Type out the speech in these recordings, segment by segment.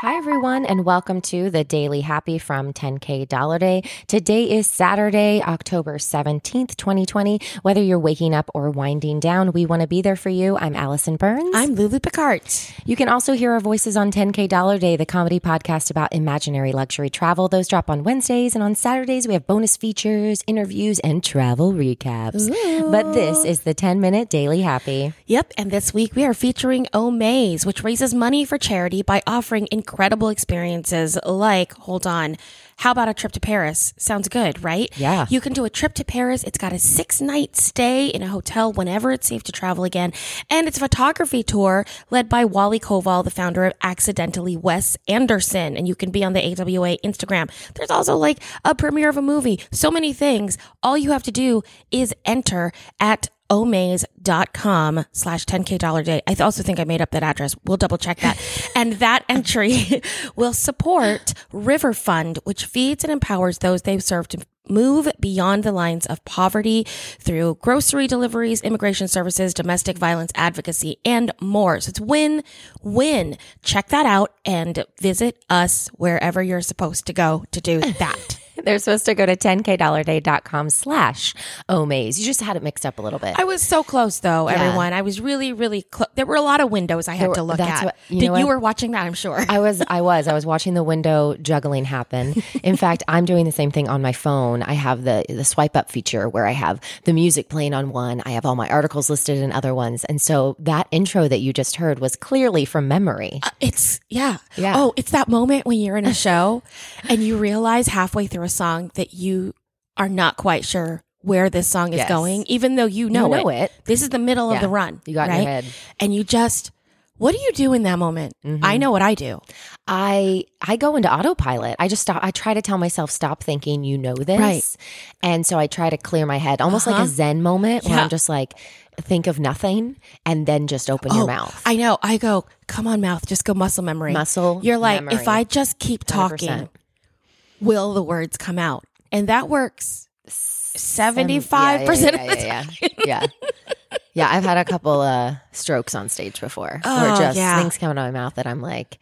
Hi, everyone, and welcome to the Daily Happy from 10K Dollar Day. Today is Saturday, October 17th, 2020. Whether you're waking up or winding down, we want to be there for you. I'm Allison Burns. I'm Lulu Picard. You can also hear our voices on 10K Dollar Day, the comedy podcast about imaginary luxury travel. Those drop on Wednesdays, and on Saturdays, we have bonus features, interviews, and travel recaps. But this is the 10 minute Daily Happy. Yep, and this week we are featuring Omaze, which raises money for charity by offering incredible experiences like, hold on, how about a trip to Paris? Sounds good, right? Yeah. You can do a trip to Paris. It's got a six night stay in a hotel whenever it's safe to travel again. And it's a photography tour led by Wally Koval, the founder of Accidentally Wes Anderson. And you can be on the AWA Instagram. There's also like a premiere of a movie. So many things. All you have to do is enter at omaze.com slash 10k dollar day. I also think I made up that address. We'll double check that. and that entry will support River Fund, which feeds and empowers those they serve to move beyond the lines of poverty through grocery deliveries, immigration services, domestic violence advocacy, and more. So it's win, win. Check that out and visit us wherever you're supposed to go to do that. They're supposed to go to 10kdollarday.com slash omaze. You just had it mixed up a little bit. I was so close though, Yeah. everyone. I was really, really close. There were a lot of windows I had There to look at. what- you Did- you were watching that, I'm sure. I was, I was, I was watching the window juggling happen. In fact, I'm doing the same thing on my phone. I have the the swipe up feature where I have the music playing on one. I have all my articles listed in other ones, and so that intro that you just heard was clearly from memory. Uh, it's yeah. Yeah. Oh, it's that moment when you're in a show and you realize halfway through a song that you are not quite sure where this song is Yes. going, even though you know, know it. This is the middle Yeah. of the run. You got it in your head. And you just what do you do in that moment? Mm-hmm. I know what I do. I I go into autopilot. I just stop. I try to tell myself stop thinking you know this, Right. and so I try to clear my head, almost like Uh-huh. a Zen moment where I'm just like think of nothing and then just open your mouth. Oh, I know. I go, come on, mouth, just go muscle memory. Muscle You're like, memory. if I just keep talking, 100%. Will the words come out? And that works. 75% of the yeah, yeah, yeah, yeah. yeah. Yeah, I've had a couple uh, strokes on stage before, Oh, where just things come out of my mouth that I'm like,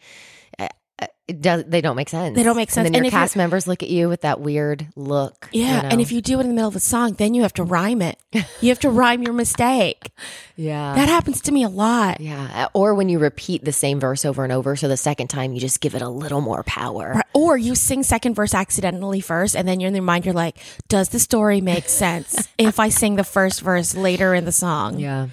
Uh, does, they don't make sense. They don't make sense. And then And your cast members look at you with that weird look. you Yeah. know? And if you do it in the middle of a song, then you have to rhyme it. You have to rhyme your mistake. yeah, That happens to me a lot. yeah, uh, or when you repeat the same verse over and over, so the second time you just give it a little more power. Right. Or you sing second verse accidentally first, and then you're in your mind, you're like, does the story make sense if I sing the first verse later in the song? Yeah,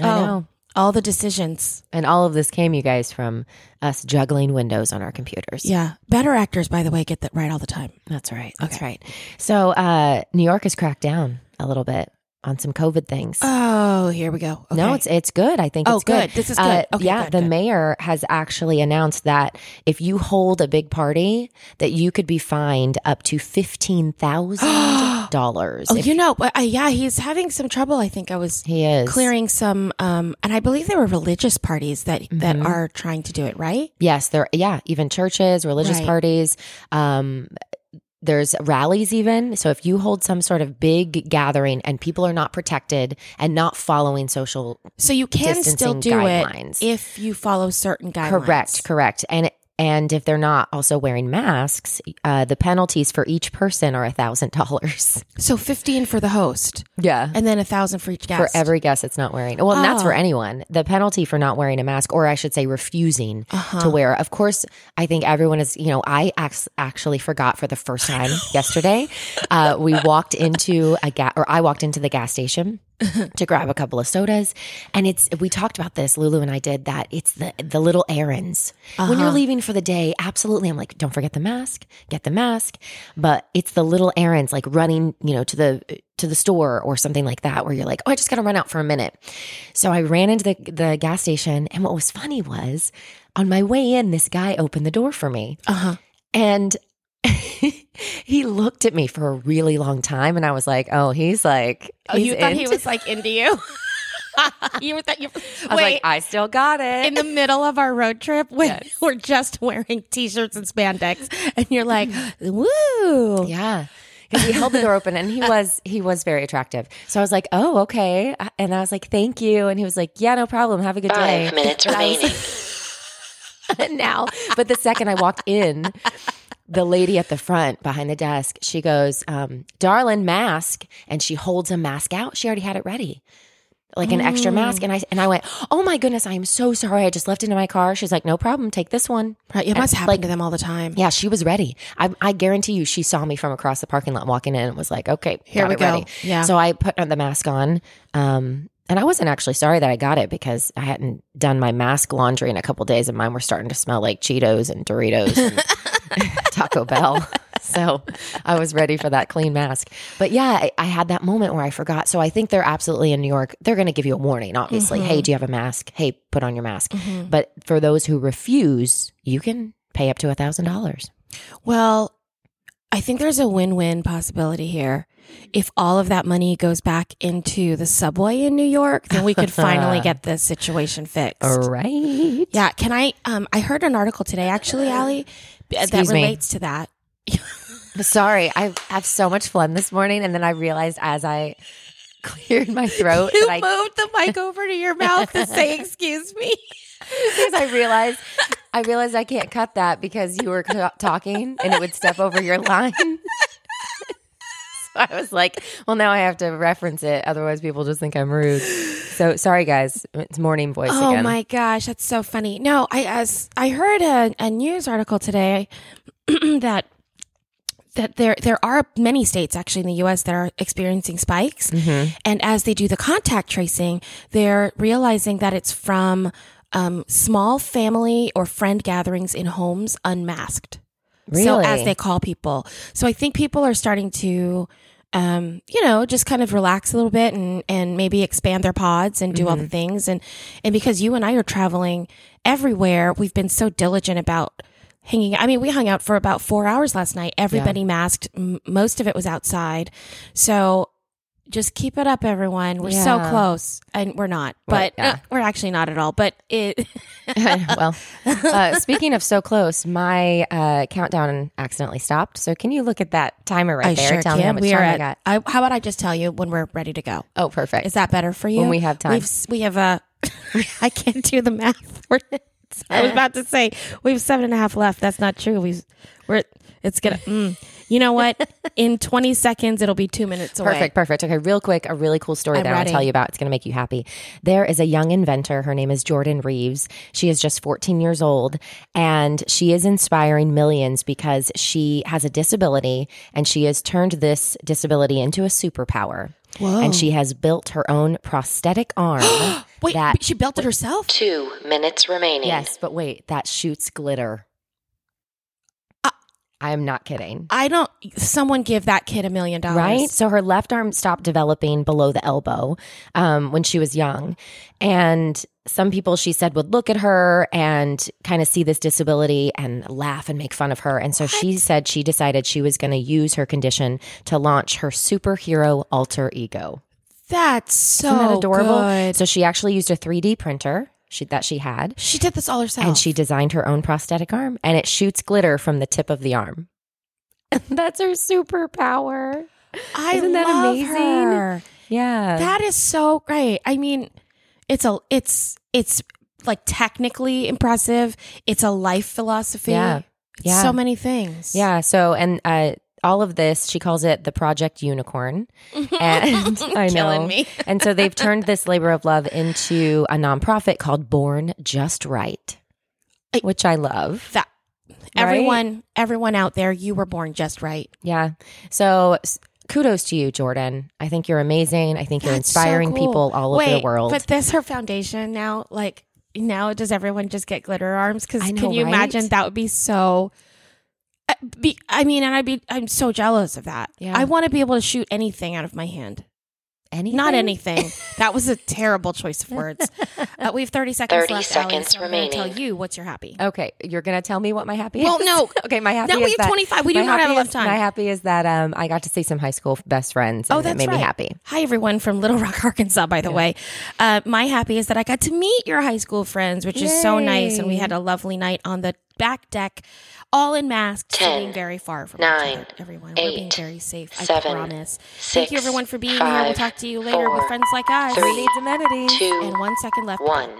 I Oh, know. All the decisions. And all of this came, you guys, from us juggling windows on our computers. Yeah. Better actors, by the way, get that right all the time. That's right. That's right. So, uh, New York has cracked down a little bit on some COVID things. Oh, here we go. No, it's it's good. I think Oh, it's good. good. This is Uh, good. Okay, yeah, good, the good. mayor has actually announced that if you hold a big party, that you could be fined up to fifteen thousand dollars. Oh, you know, but, uh, yeah, he's having some trouble. I think I was he is clearing some, um, and I believe there were religious parties that that Mm-hmm. are trying to do it, right? Yes, there. Yeah, even churches, religious Right. parties. Um, there's rallies even. So if you hold some sort of big gathering and people are not protected and not following social So you can still do guidelines. it if you follow certain guidelines. Correct, correct. And and if they're not also wearing masks, uh, the penalties for each person are a thousand dollars. So fifteen for the host, Yeah. and then a thousand for each guest. For every guest that's not wearing, well, and that's for Oh. anyone. The penalty for not wearing a mask, or I should say, refusing Uh-huh. to wear. Of course, I think everyone is. You know, I ax- actually forgot for the first time yesterday. Uh, we walked into a gas, or I walked into the gas station to grab a couple of sodas, and it's. We talked about this, Lulu and I did that. It's the the little errands when Uh-huh. you're leaving for the day. Absolutely, I'm like, don't forget the mask. Get the mask, but it's the little errands like running, you know, to the to the store or something like that, where you're like, oh, I just got to run out for a minute. So I ran into the the gas station, and what was funny was on my way in, this guy opened the door for me, Uh huh. and. he looked at me for a really long time, and I was like, "Oh, he's like, Oh, you he's thought he was like into you? you were that you I was wait like, I still got it. in the middle of our road trip when Yes. we're just wearing t-shirts and spandex, and you're like, "Woo!" Yeah. because he held the door open and he was he was very attractive. So I was like, oh okay, and I was like, thank you, and he was like, yeah, no problem, have a good day. Five minutes And I was remaining. now, but the second I walked in, the lady at the front behind the desk, she goes, um, "Darling, mask," and she holds a mask out. She already had it ready, like an extra mask. And I and I went, "Oh my goodness, I am so sorry. I just left it in my car." She's like, "No problem. Take this one." Right, it must And, happen like, to them all the time. Yeah, she was ready. I, I guarantee you, she saw me from across the parking lot walking in and was like, "Okay, Here we go." ready." Yeah. So I put the mask on, um, and I wasn't actually sorry that I got it because I hadn't done my mask laundry in a couple days, and mine were starting to smell like Cheetos and Doritos and Taco Bell. So I was ready for that clean mask. But yeah, I, I had that moment where I forgot. So I think they're absolutely in New York. They're going to give you a warning, obviously. Hey, do you have a mask? Hey, put on your mask. But for those who refuse, you can pay up to a thousand dollars. Well, I think there's a win-win possibility here. If all of that money goes back into the subway in New York, then we could finally get this situation fixed. All right. Yeah, can I um I heard an article today actually, Allie, that Excuse me. relates to that. Sorry, I have so much phlegm this morning, and then I realized as I cleared my throat You that I moved the mic over to your mouth to say excuse me. because I realized I realized I can't cut that because you were talking and it would step over your line. so I was like, well, now I have to reference it, otherwise people just think I'm rude. So sorry, guys. It's morning voice Oh again. my gosh, that's so funny. No, I as I heard a, a news article today that that there there are many states actually in the US that are experiencing spikes. Mm-hmm. And as they do the contact tracing, they're realizing that it's from um, small family or friend gatherings in homes unmasked. Really? So as they call people. So I think people are starting to um, you know, just kind of relax a little bit and and maybe expand their pods and do all the things and and because you and I are traveling everywhere, we've been so diligent about hanging I mean, we hung out for about 4 hours last night. Everybody masked. M- most of it was outside. So just keep it up everyone. We're so close and we're not. Well, But yeah. uh, we're actually not at all. But it well, uh, speaking of so close, my uh, countdown accidentally stopped. So can you look at that timer right I there? sure Tell me how can. much We time are I at, got. I, how about I just tell you when we're ready to go? Oh, perfect. Is that better for you? When we have time. We've, we have a. I can't do the math. I was about to say we have seven and a half left. That's not true. We we're it's gonna. Mm. You know what? In twenty seconds, it'll be two minutes away. Perfect, perfect. Okay, real quick, a really cool story I'm that I'll ready. tell you about. It's going to make you happy. There is a young inventor. Her name is Jordan Reeves. She is just 14 years old, and she is inspiring millions because she has a disability and she has turned this disability into a superpower. Whoa. And she has built her own prosthetic arm. Wait, that she built it herself. Two minutes remaining. yes, but wait, that shoots glitter. I am not kidding. I don't. Someone give that kid a million dollars. Right. So her left arm stopped developing below the elbow um, when she was young. And some people, she said, would look at her and kind of see this disability and laugh and make fun of her. And so she said she decided she was going to use her condition to launch her superhero alter ego. That's so Isn't that adorable? good. So she actually used a 3D printer she, that she had. She did this all herself. And she designed her own prosthetic arm and it shoots glitter from the tip of the arm. That's her superpower. I Isn't that love amazing? her. Yeah. That is so great. I mean, it's a it's it's like technically impressive. It's a life philosophy. Yeah. It's Yeah. so many things. Yeah. So, and uh, all of this, she calls it the Project Unicorn. And I know. Me. and so they've turned this labor of love into a nonprofit called Born Just Right, I- which I love. That everyone everyone out there, you were born just right. Yeah. So, kudos to you, Jordan. I think you're amazing. I think you're That's so inspiring cool. people all Wait, over the world. But this her foundation now, like now does everyone just get glitter arms? Because can you right? imagine that would be so be, I mean, and I'd be, I'm so jealous of that. Yeah. I want to be able to shoot anything out of my hand. Anything? Not anything. that was a terrible choice of words. Uh, we have 30 seconds 30 left. Allie, seconds so I'm gonna Tell you what's your happy. Okay, you're gonna tell me what my happy Well, is. Well, no. okay, my happy No, is we have that 25. We do not have enough time. My happy is that um, I got to see some high school best friends. And Oh, that made right. me happy. Hi, everyone from Little Rock, Arkansas, by the way. Uh, my happy is that I got to meet your high school friends, which is so nice. And we had a lovely night on the back deck, all in masks, Ten, sitting very far from nine, each other. Everyone, we're being very safe. I seven, promise. Thank you, everyone, for being here. We'll talk to you later with friends like us. three, Needs amenities. two, and one second left. one.